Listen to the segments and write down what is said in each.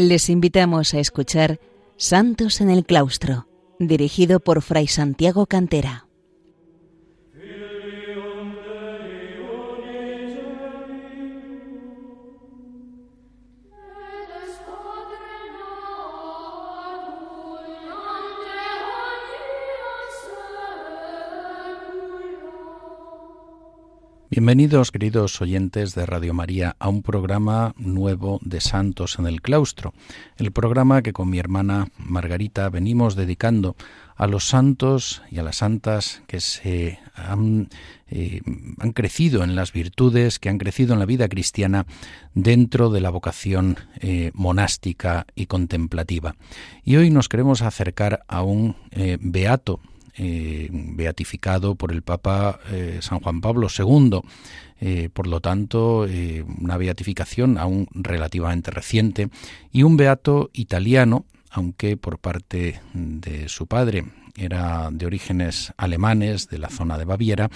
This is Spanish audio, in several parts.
Les invitamos a escuchar Santos en el Claustro, dirigido por Fray Santiago Cantera. Bienvenidos, queridos oyentes de Radio María, a un programa nuevo de Santos en el Claustro, el programa que con mi hermana Margarita venimos dedicando a los santos y a las santas que se han, eh, crecido en las virtudes, que han crecido en la vida cristiana dentro de la vocación eh, monástica y contemplativa. Y hoy nos queremos acercar a un eh, beato eh, beatificado por el Papa eh, San Juan Pablo II. Eh, por lo tanto, una beatificación aún relativamente reciente, y un beato italiano, aunque por parte de su padre era de orígenes alemanes de la zona de Baviera,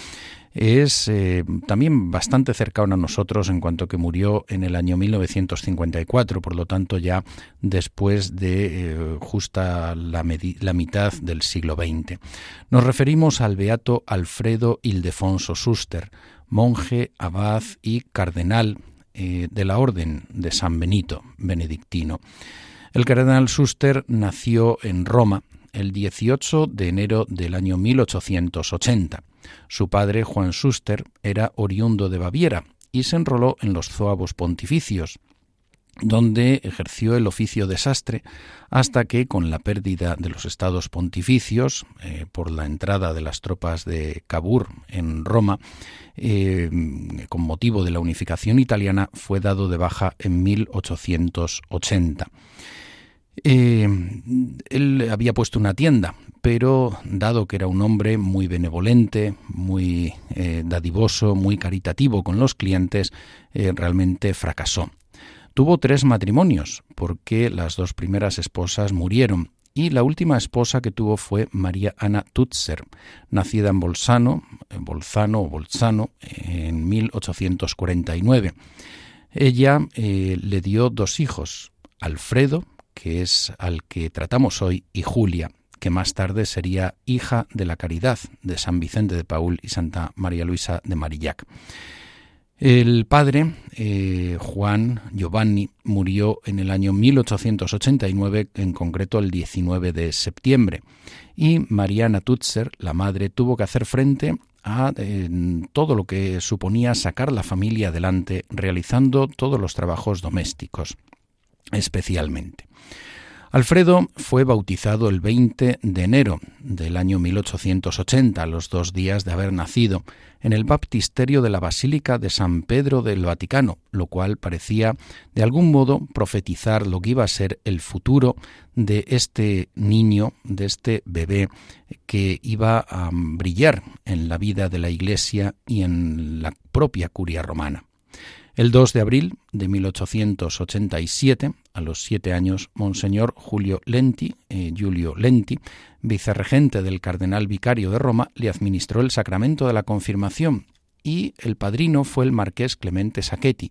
es eh, también bastante cercano a nosotros en cuanto que murió en el año 1954, por lo tanto ya después de eh, justa la, mitad del siglo XX. Nos referimos al beato Alfredo Ildefonso Suster, monje, abad y cardenal eh, de la Orden de San Benito, benedictino. El cardenal Suster nació en Roma el 18 de enero del año 1880. Su padre, Juan Schuster, era oriundo de Baviera y se enroló en los zoabos pontificios, donde ejerció el oficio de sastre hasta que, con la pérdida de los estados pontificios eh, por la entrada de las tropas de Cabur en Roma, eh, con motivo de la unificación italiana, fue dado de baja en 1880. Eh, él había puesto una tienda, pero dado que era un hombre muy benevolente, muy dadivoso, muy caritativo con los clientes, realmente fracasó. Tuvo tres matrimonios, porque las dos primeras esposas murieron, y la última esposa que tuvo fue María Ana Tutzer, nacida en Bolzano, en Bolzano o Bolzano, en 1849. Ella le dio dos hijos, Alfredo, que es al que tratamos hoy, y Julia, que más tarde sería hija de la caridad de San Vicente de Paul y Santa María Luisa de Marillac. El padre, eh, Juan Giovanni, murió en el año 1889, en concreto el 19 de septiembre, y Mariana Tutzer, la madre, tuvo que hacer frente a todo lo que suponía sacar la familia adelante, realizando todos los trabajos domésticos, especialmente. Alfredo fue bautizado el 20 de enero del año 1880, a los dos días de haber nacido, en el baptisterio de la Basílica de San Pedro del Vaticano, lo cual parecía de algún modo profetizar lo que iba a ser el futuro de este niño, de este bebé que iba a brillar en la vida de la Iglesia y en la propia curia romana. El 2 de abril de 1887, a los siete años, Monseñor Julio Lenti, eh, Lenti, vicerregente del cardenal vicario de Roma, le administró el sacramento de la confirmación y el padrino fue el marqués Clemente Sacchetti,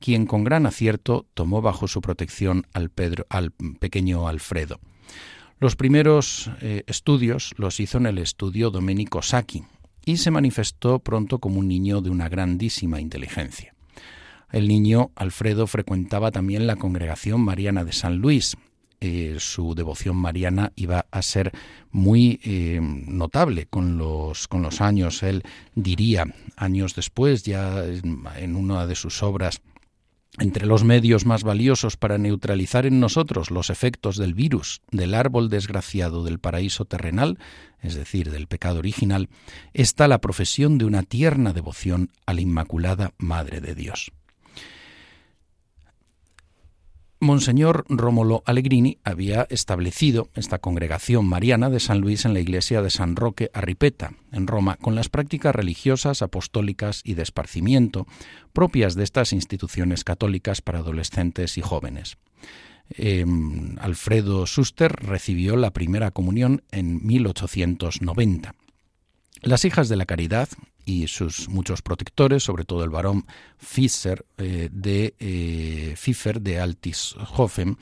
quien con gran acierto tomó bajo su protección al pequeño Alfredo. Los primeros eh, estudios los hizo en el estudio Domenico Sacchi y se manifestó pronto como un niño de una grandísima inteligencia. El niño Alfredo frecuentaba también la congregación mariana de San Luis. Eh, su devoción mariana iba a ser muy eh, notable con los, con los años. Él diría, años después, ya en una de sus obras, entre los medios más valiosos para neutralizar en nosotros los efectos del virus, del árbol desgraciado del paraíso terrenal, es decir, del pecado original, está la profesión de una tierna devoción a la Inmaculada Madre de Dios. Monseñor Rómulo Allegrini había establecido esta congregación mariana de San Luis en la iglesia de San Roque a Ripeta, en Roma, con las prácticas religiosas, apostólicas y de esparcimiento propias de estas instituciones católicas para adolescentes y jóvenes. Em, Alfredo Suster recibió la primera comunión en 1890. Las hijas de la caridad, y sus muchos protectores, sobre todo el barón Fischer eh, de eh, de Altishofen,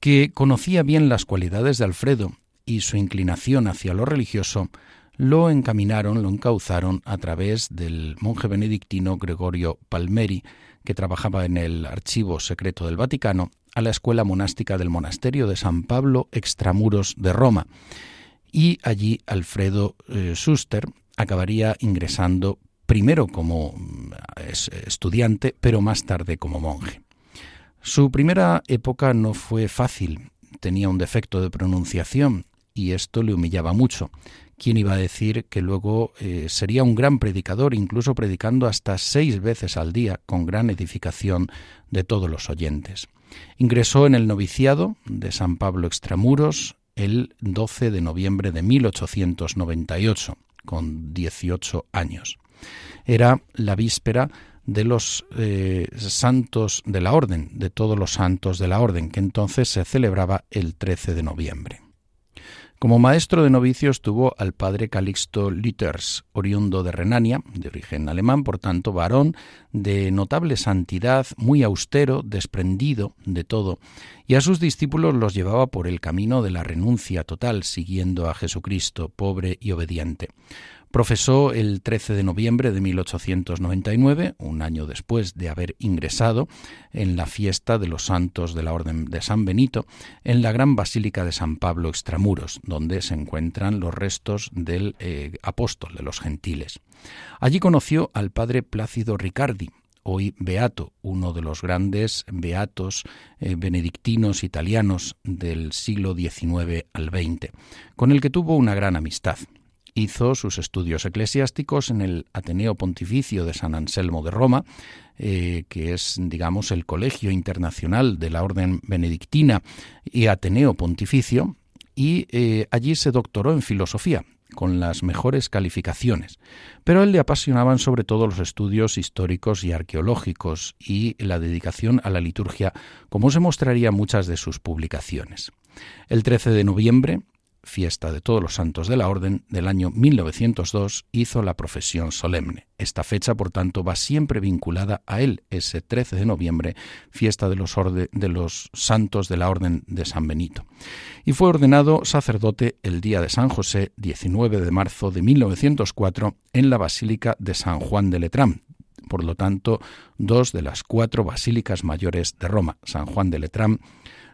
que conocía bien las cualidades de Alfredo y su inclinación hacia lo religioso, lo encaminaron, lo encauzaron a través del monje benedictino Gregorio Palmeri, que trabajaba en el archivo secreto del Vaticano, a la escuela monástica del monasterio de San Pablo extramuros de Roma. Y allí Alfredo eh, Schuster acabaría ingresando primero como mm, estudiante, pero más tarde como monje. Su primera época no fue fácil, tenía un defecto de pronunciación y esto le humillaba mucho. ¿Quién iba a decir que luego eh, sería un gran predicador, incluso predicando hasta seis veces al día, con gran edificación de todos los oyentes? Ingresó en el noviciado de San Pablo Extramuros el 12 de noviembre de 1898, con 18 años. Era la víspera de los eh, santos de la orden, de todos los santos de la orden, que entonces se celebraba el 13 de noviembre. Como maestro de novicios tuvo al padre Calixto Lüters, oriundo de Renania, de origen alemán, por tanto varón de notable santidad, muy austero, desprendido de todo, y a sus discípulos los llevaba por el camino de la renuncia total, siguiendo a Jesucristo, pobre y obediente. Profesó el 13 de noviembre de 1899, un año después de haber ingresado en la fiesta de los santos de la Orden de San Benito, en la gran Basílica de San Pablo Extramuros, donde se encuentran los restos del eh, apóstol de los gentiles. Allí conoció al padre Plácido Ricardi, hoy beato, uno de los grandes beatos eh, benedictinos italianos del siglo XIX al XX, con el que tuvo una gran amistad. Hizo sus estudios eclesiásticos en el Ateneo Pontificio de San Anselmo de Roma, eh, que es, digamos, el colegio internacional de la Orden Benedictina y Ateneo Pontificio, y eh, allí se doctoró en filosofía con las mejores calificaciones, pero a él le apasionaban sobre todo los estudios históricos y arqueológicos y la dedicación a la liturgia, como se mostraría en muchas de sus publicaciones. El 13 de noviembre fiesta de todos los santos de la Orden del año 1902, hizo la profesión solemne. Esta fecha, por tanto, va siempre vinculada a él, ese 13 de noviembre, fiesta de los, santos de la Orden de San Benito. Y fue ordenado sacerdote el día de San José, 19 de marzo de 1904, en la Basílica de San Juan de Letrán, por lo tanto, dos de las cuatro basílicas mayores de Roma, San Juan de Letrán,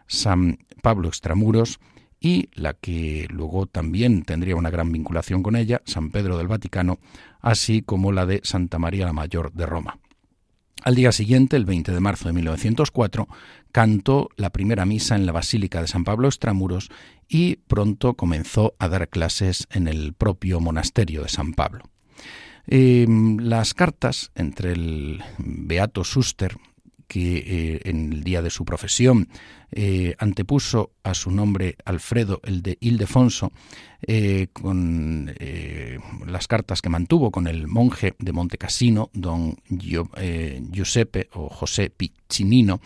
San Pablo Extramuros y la que luego también tendría una gran vinculación con ella, San Pedro del Vaticano, así como la de Santa María la Mayor de Roma. Al día siguiente, el 20 de marzo de 1904, cantó la primera misa en la Basílica de San Pablo Extramuros y pronto comenzó a dar clases en el propio monasterio de San Pablo. Em, las cartas entre el Beato Suster, que eh, en el día de su profesión eh, antepuso a su nombre Alfredo, el de Ildefonso, eh, con eh, las cartas que mantuvo con el monje de Montecassino, don Giuseppe o José Piccinino,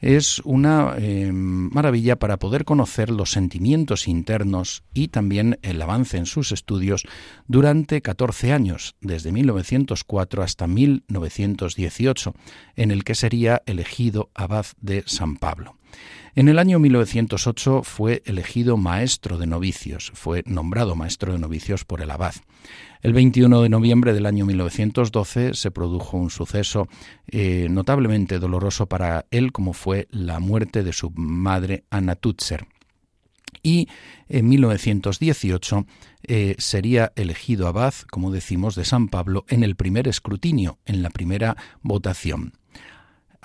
es una maravilla para poder conocer los sentimientos internos y también el avance en sus estudios durante 14 años, desde 1904 hasta 1918, en el que sería elegido abad de San Pablo. En el año 1908 fue elegido maestro de novicios, fue nombrado maestro de novicios por el abad. El 21 de noviembre del año 1912 se produjo un suceso eh, notablemente doloroso para él, como fue la muerte de su madre Anna Tutzer. Y en 1918 eh, sería elegido abad, como decimos, de San Pablo en el primer escrutinio, en la primera votación.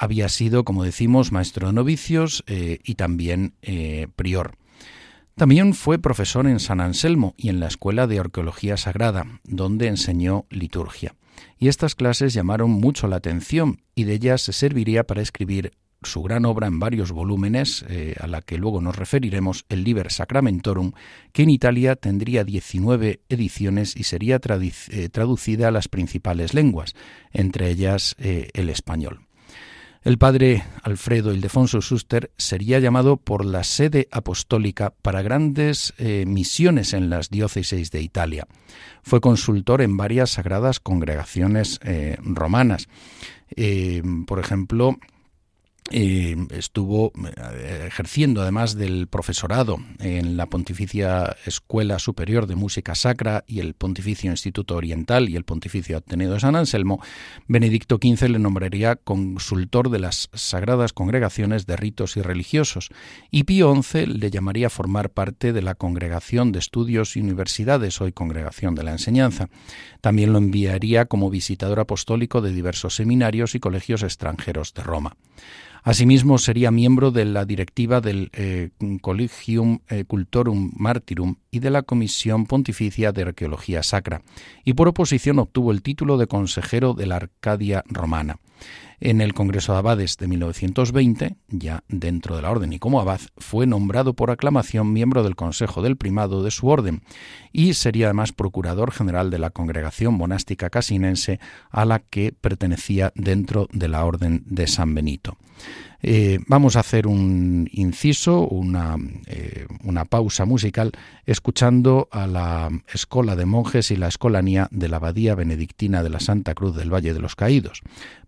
Había sido, como decimos, maestro de novicios eh, y también eh, prior. También fue profesor en San Anselmo y en la Escuela de Arqueología Sagrada, donde enseñó liturgia. Y estas clases llamaron mucho la atención y de ellas se serviría para escribir su gran obra en varios volúmenes, eh, a la que luego nos referiremos, el Liber Sacramentorum, que en Italia tendría 19 ediciones y sería traducida a las principales lenguas, entre ellas el español. El padre Alfredo Ildefonso Suster sería llamado por la sede apostólica para grandes eh, misiones en las diócesis de Italia. Fue consultor en varias sagradas congregaciones eh, romanas. Eh, por ejemplo, estuvo eh, ejerciendo además del profesorado en la Pontificia Escuela Superior de Música Sacra y el Pontificio Instituto Oriental y el Pontificio Ateneo de San Anselmo, Benedicto XV le nombraría consultor de las sagradas congregaciones de ritos y religiosos y Pío XI le llamaría a formar parte de la Congregación de Estudios y Universidades, hoy Congregación de la Enseñanza. También lo enviaría como visitador apostólico de diversos seminarios y colegios extranjeros de Roma. Asimismo, sería miembro de la directiva del eh, Collegium eh, Cultorum Martyrum y de la Comisión Pontificia de Arqueología Sacra, y por oposición obtuvo el título de consejero de la Arcadia Romana. En el Congreso de Abades de 1920, ya dentro de la orden y como abad, fue nombrado por aclamación miembro del Consejo del Primado de su orden y sería además procurador general de la Congregación Monástica Casinense a la que pertenecía dentro de la Orden de San Benito. Eh, vamos a hacer un inciso, una, eh, una, pausa musical, escuchando a la Escola de Monjes y la Escolanía de la Abadía Benedictina de la Santa Cruz del Valle de los Caídos.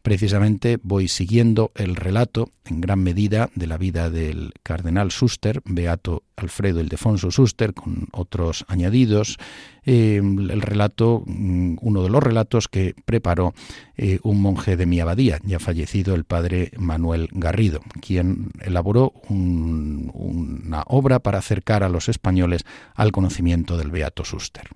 Precisamente voy siguiendo el relato, en gran medida, de la vida del cardenal Suster, Beato Alfredo Ildefonso Suster, con otros añadidos, eh, el relato, mm, uno de los relatos que preparó un monje de mi abadía, ya fallecido el padre Manuel Garrido, quien elaboró una obra para acercar a los españoles al conocimiento del Beato Suster.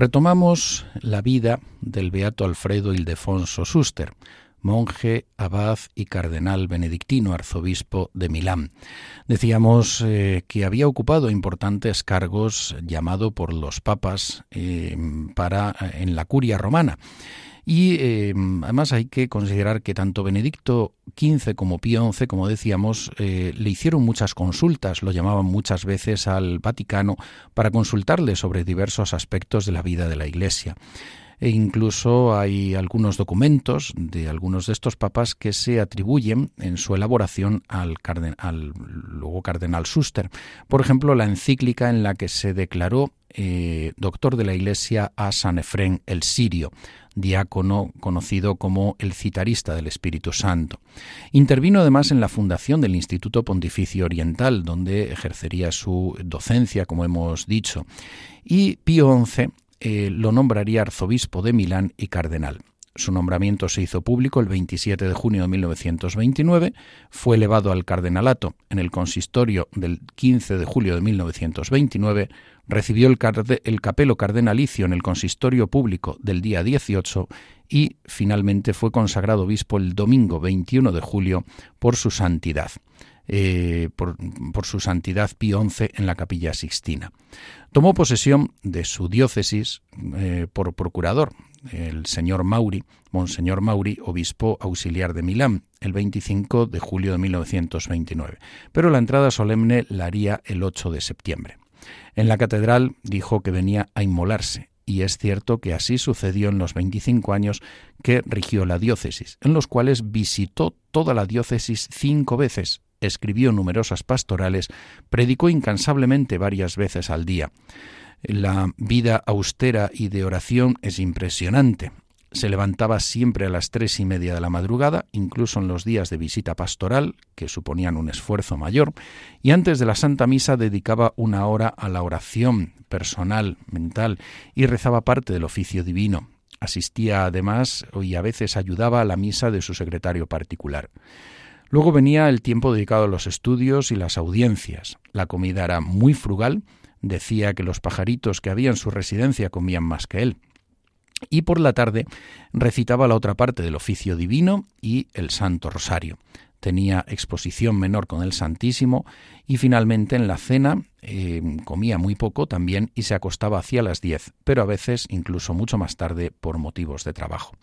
Retomamos la vida del beato Alfredo Ildefonso Suster, monje, abad y cardenal benedictino, arzobispo de Milán. Decíamos eh, que había ocupado importantes cargos llamado por los papas eh, para en la curia romana y eh, además hay que considerar que tanto Benedicto XV como Pío XI, como decíamos, eh, le hicieron muchas consultas, lo llamaban muchas veces al Vaticano para consultarle sobre diversos aspectos de la vida de la Iglesia e incluso hay algunos documentos de algunos de estos papas que se atribuyen en su elaboración al, luego cardenal Suster. Por ejemplo, la encíclica en la que se declaró eh, doctor de la Iglesia a San Efrén el Sirio, diácono conocido como el citarista del Espíritu Santo. Intervino además en la fundación del Instituto Pontificio Oriental, donde ejercería su docencia, como hemos dicho, y Pío XI eh, lo nombraría arzobispo de Milán y cardenal. Su nombramiento se hizo público el 27 de junio de 1929, fue elevado al cardenalato en el consistorio del 15 de julio de 1929, recibió el, el, capelo cardenalicio en el consistorio público del día 18 y finalmente fue consagrado obispo el domingo 21 de julio por su santidad. Eh, por, su santidad Pío XI en la capilla Sixtina. Tomó posesión de su diócesis eh, por procurador, el señor Mauri, Monseñor Mauri, obispo auxiliar de Milán, el 25 de julio de 1929, pero la entrada solemne la haría el 8 de septiembre. En la catedral dijo que venía a inmolarse, y es cierto que así sucedió en los 25 años que rigió la diócesis, en los cuales visitó toda la diócesis cinco veces escribió numerosas pastorales, predicó incansablemente varias veces al día. La vida austera y de oración es impresionante. Se levantaba siempre a las tres y media de la madrugada, incluso en los días de visita pastoral, que suponían un esfuerzo mayor, y antes de la Santa Misa dedicaba una hora a la oración personal, mental, y rezaba parte del oficio divino. Asistía además y a veces ayudaba a la misa de su secretario particular. Luego venía el tiempo dedicado a los estudios y las audiencias. La comida era muy frugal, decía que los pajaritos que había en su residencia comían más que él y por la tarde recitaba la otra parte del oficio divino y el Santo Rosario. Tenía exposición menor con el Santísimo y finalmente en la cena eh, comía muy poco también y se acostaba hacia las diez, pero a veces incluso mucho más tarde por motivos de trabajo.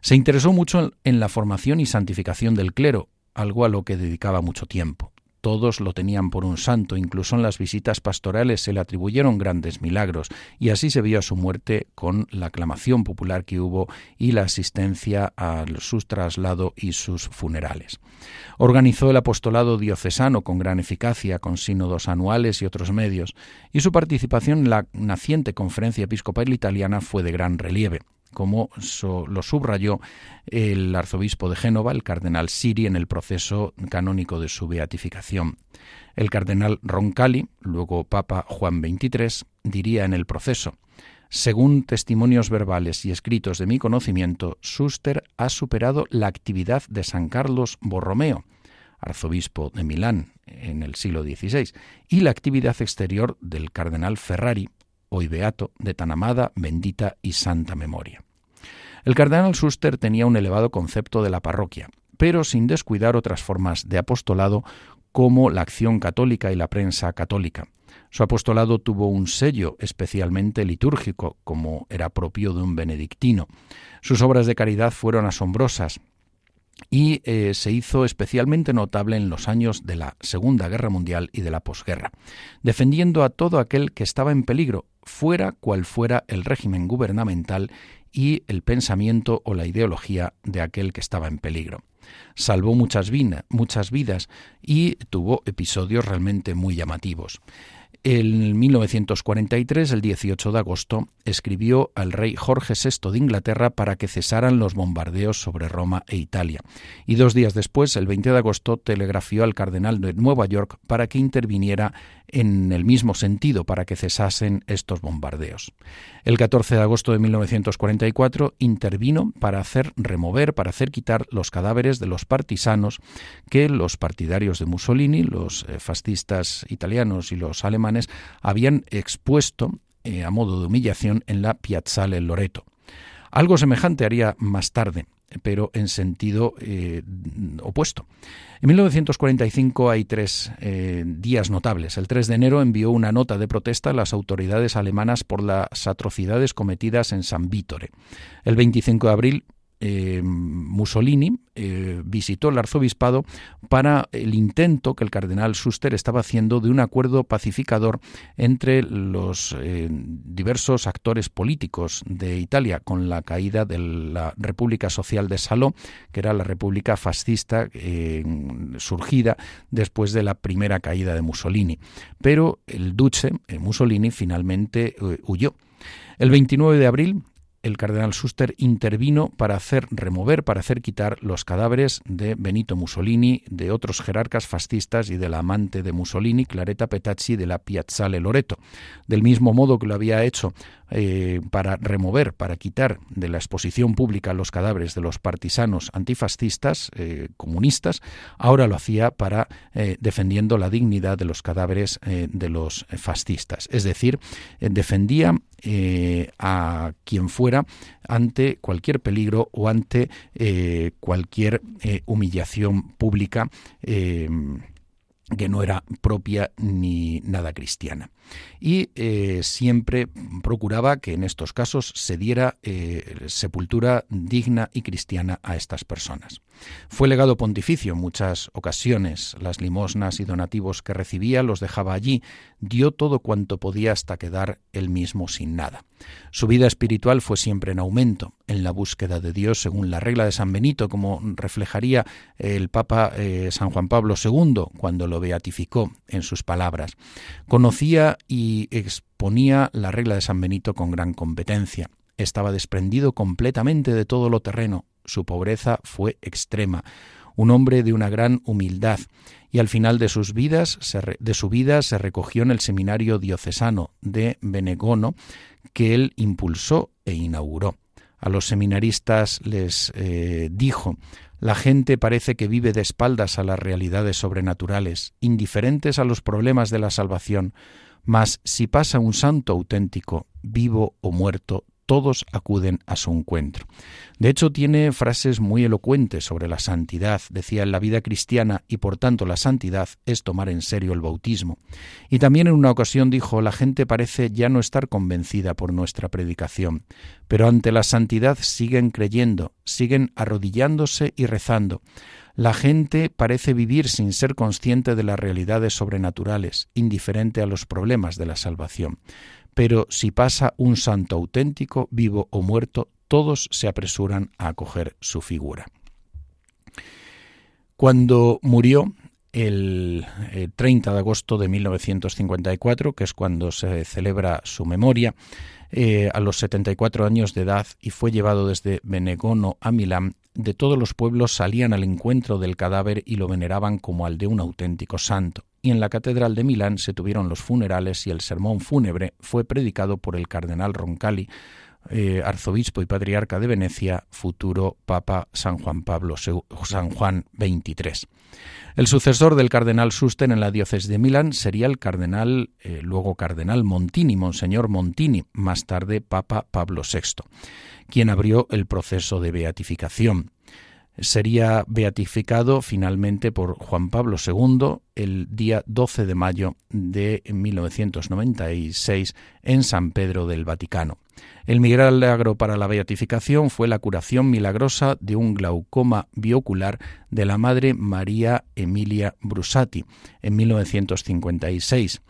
Se interesó mucho en la formación y santificación del clero, algo a lo que dedicaba mucho tiempo. Todos lo tenían por un santo, incluso en las visitas pastorales se le atribuyeron grandes milagros, y así se vio a su muerte con la aclamación popular que hubo y la asistencia a su traslado y sus funerales. Organizó el apostolado diocesano con gran eficacia, con sínodos anuales y otros medios, y su participación en la naciente Conferencia Episcopal Italiana fue de gran relieve como lo subrayó el arzobispo de Génova, el cardenal Siri, en el proceso canónico de su beatificación. El cardenal Roncalli, luego Papa Juan XXIII, diría en el proceso según testimonios verbales y escritos de mi conocimiento, Suster ha superado la actividad de San Carlos Borromeo, arzobispo de Milán en el siglo XVI, y la actividad exterior del cardenal Ferrari, hoy beato, de tan amada, bendita y santa memoria. El cardenal Suster tenía un elevado concepto de la parroquia, pero sin descuidar otras formas de apostolado como la acción católica y la prensa católica. Su apostolado tuvo un sello especialmente litúrgico, como era propio de un benedictino. Sus obras de caridad fueron asombrosas y eh, se hizo especialmente notable en los años de la Segunda Guerra Mundial y de la posguerra, defendiendo a todo aquel que estaba en peligro, fuera cual fuera el régimen gubernamental y el pensamiento o la ideología de aquel que estaba en peligro. Salvó muchas, muchas vidas y tuvo episodios realmente muy llamativos. En 1943, el 18 de agosto, escribió al rey Jorge VI de Inglaterra para que cesaran los bombardeos sobre Roma e Italia. Y dos días después, el 20 de agosto, telegrafió al cardenal de Nueva York para que interviniera en el mismo sentido para que cesasen estos bombardeos. El 14 de agosto de 1944 intervino para hacer remover, para hacer quitar los cadáveres de los partisanos que los partidarios de Mussolini, los eh, fascistas italianos y los alemanes habían expuesto eh, a modo de humillación en la Piazzale Loreto. Algo semejante haría más tarde, pero en sentido eh, opuesto. En 1945 hay tres eh, días notables. El 3 de enero envió una nota de protesta a las autoridades alemanas por las atrocidades cometidas en San Vítore. El 25 de abril eh, Mussolini eh, visitó el arzobispado para el intento que el cardenal Suster estaba haciendo de un acuerdo pacificador entre los eh, diversos actores políticos de Italia con la caída de la República Social de Saló, que era la república fascista surgida después de la primera caída de Mussolini. Pero el duce, Mussolini, finalmente huyó. El 29 de abril, el cardenal Suster intervino para hacer remover, para hacer quitar los cadáveres de Benito Mussolini, de otros jerarcas fascistas y de la amante de Mussolini, Claretta Petacci, de la Piazzale Loreto. Del mismo modo que lo había hecho eh, para remover, para quitar de la exposición pública los cadáveres de los partisanos antifascistas, eh, comunistas, ahora lo hacía para eh, defendiendo la dignidad de los cadáveres de los fascistas. Es decir, defendía a quien fuera ante cualquier peligro o ante cualquier humillación pública que no era propia ni nada cristiana. Y eh, siempre procuraba que en estos casos se diera eh, sepultura digna y cristiana a estas personas. Fue legado pontificio en muchas ocasiones. Las limosnas y donativos que recibía los dejaba allí. Dio todo cuanto podía hasta quedar él mismo sin nada. Su vida espiritual fue siempre en aumento, en la búsqueda de Dios según la regla de San Benito, como reflejaría el Papa eh, San Juan Pablo II cuando lo beatificó en sus palabras. Conocía y exponía la regla de San Benito con gran competencia. Estaba desprendido completamente de todo lo terreno, su pobreza fue extrema, un hombre de una gran humildad, y al final de, sus vidas, de su vida se recogió en el seminario diocesano de Benegono, que él impulsó e inauguró. A los seminaristas les eh, dijo, la gente parece que vive de espaldas a las realidades sobrenaturales, indiferentes a los problemas de la salvación, mas si pasa un santo auténtico, vivo o muerto, todos acuden a su encuentro. De hecho, tiene frases muy elocuentes sobre la santidad. Decía, en la vida cristiana y por tanto la santidad es tomar en serio el bautismo. Y también en una ocasión dijo, la gente parece ya no estar convencida por nuestra predicación, pero ante la santidad siguen creyendo, siguen arrodillándose y rezando. La gente parece vivir sin ser consciente de las realidades sobrenaturales, indiferente a los problemas de la salvación pero si pasa un santo auténtico, vivo o muerto, todos se apresuran a acoger su figura. Cuando murió el, 30 de agosto de 1954, que es cuando se celebra su memoria, eh, a los 74 años de edad y fue llevado desde Benegono a Milán, de todos los pueblos salían al encuentro del cadáver y lo veneraban como al de un auténtico santo. Y en la Catedral de Milán se tuvieron los funerales y el sermón fúnebre fue predicado por el cardenal Roncalli, eh, arzobispo y patriarca de Venecia, futuro Papa San Juan Pablo San Juan XXIII. El sucesor del cardenal Susten en la diócesis de Milán sería el cardenal, eh, luego cardenal Montini, Monseñor Montini, más tarde Papa Pablo VI, quien abrió el proceso de beatificación sería beatificado finalmente por Juan Pablo II el día 12 de mayo de 1996 en San Pedro del Vaticano. El milagro para la beatificación fue la curación milagrosa de un glaucoma biocular de la madre María Emilia Brusati en 1956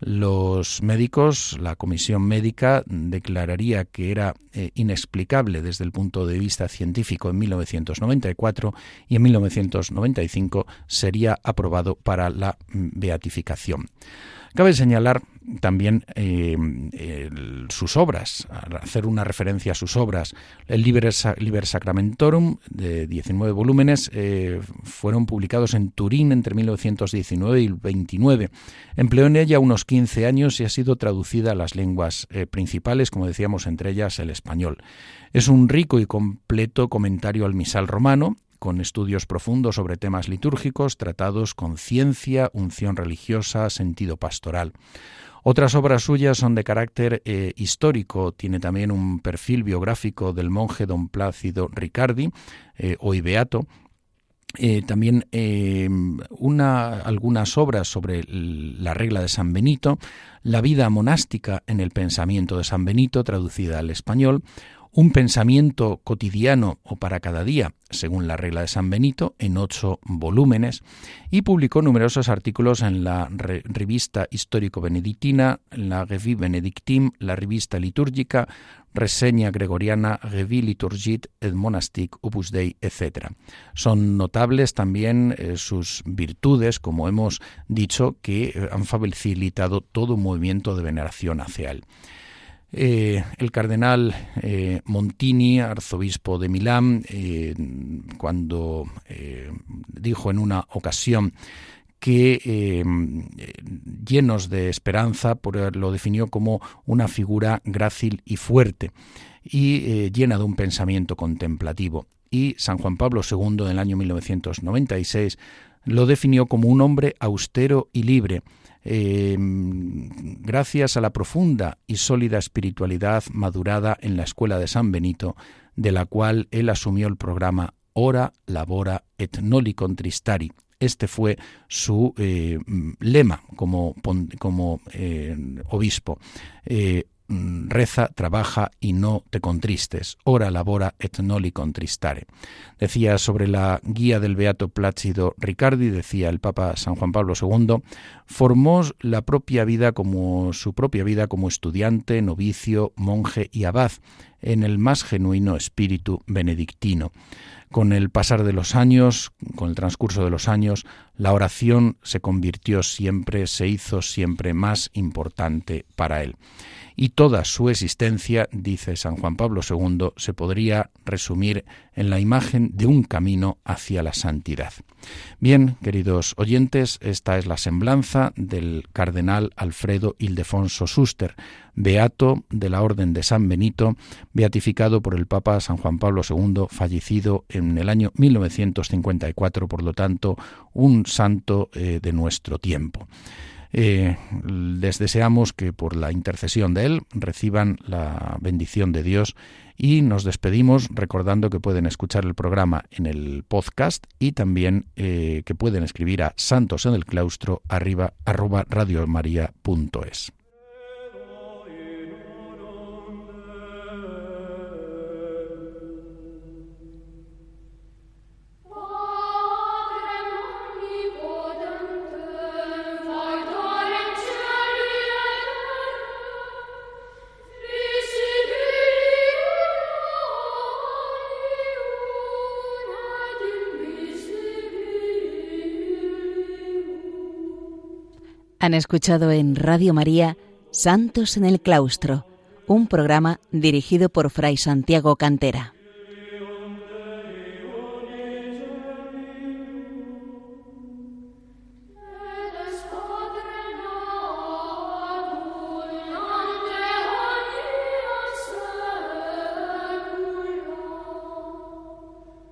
los médicos, la comisión médica declararía que era eh, inexplicable desde el punto de vista científico en 1994 y en 1995 sería aprobado para la mm, beatificación. Cabe señalar también eh, sus obras, hacer una referencia a sus obras. El Liber, Sacramentorum, de 19 volúmenes, eh, fueron publicados en Turín entre 1919 y 29. Empleó en ella unos 15 años y ha sido traducida a las lenguas eh, principales, como decíamos, entre ellas el español. Es un rico y completo comentario al misal romano, con estudios profundos sobre temas litúrgicos tratados con ciencia, unción religiosa, sentido pastoral. Otras obras suyas son de carácter eh, histórico. Tiene también un perfil biográfico del monje don Plácido Ricardi, eh, hoy beato, eh, también una, algunas obras sobre la regla de San Benito, la vida monástica en el pensamiento de San Benito, traducida al español, un pensamiento cotidiano o para cada día, según la regla de San Benito, en ocho volúmenes, y publicó numerosos artículos en la revista histórico-benedictina, la Revue Benedictine, la revista litúrgica, reseña gregoriana, Revue liturgique et monastique, Opus Dei, etc. Son notables también eh, sus virtudes, como hemos dicho, que eh, han facilitado todo un movimiento de veneración hacia él. Eh, el cardenal eh, Montini, arzobispo de Milán, eh, cuando dijo en una ocasión que llenos de esperanza, lo definió como una figura grácil y fuerte y llena de un pensamiento contemplativo. Y San Juan Pablo II, en el año 1996, lo definió como un hombre austero y libre, Em, gracias a la profunda y sólida espiritualidad madurada en la escuela de San Benito, de la cual él asumió el programa Ora Labora et Noli Contristari, Este fue su eh, lema como, como eh, obispo. Mm, reza, trabaja y no te contristes, ora, labora et noli contristare. Decía sobre la guía del Beato Plácido Ricardi, decía el Papa San Juan Pablo II, formó la propia vida como su propia vida como estudiante, novicio, monje y abad en el más genuino espíritu benedictino. Con el pasar de los años, con el transcurso de los años, la oración se convirtió siempre, se hizo siempre más importante para él y toda su existencia, dice San Juan Pablo II, se podría resumir en la imagen de un camino hacia la santidad. Bien, queridos oyentes, esta es la semblanza del cardenal Alfredo Ildefonso Suster, beato de la Orden de San Benito, beatificado por el Papa San Juan Pablo II, fallecido en el año 1954, por lo tanto, un santo eh, de nuestro tiempo. Eh, les deseamos que por la intercesión de Él reciban la bendición de Dios y nos despedimos recordando que pueden escuchar el programa en el podcast y también eh, que pueden escribir a santos en el claustro arriba arroba radiomaria.es. Han escuchado en Radio María Santos en el Claustro, un programa dirigido por Fray Santiago Cantera.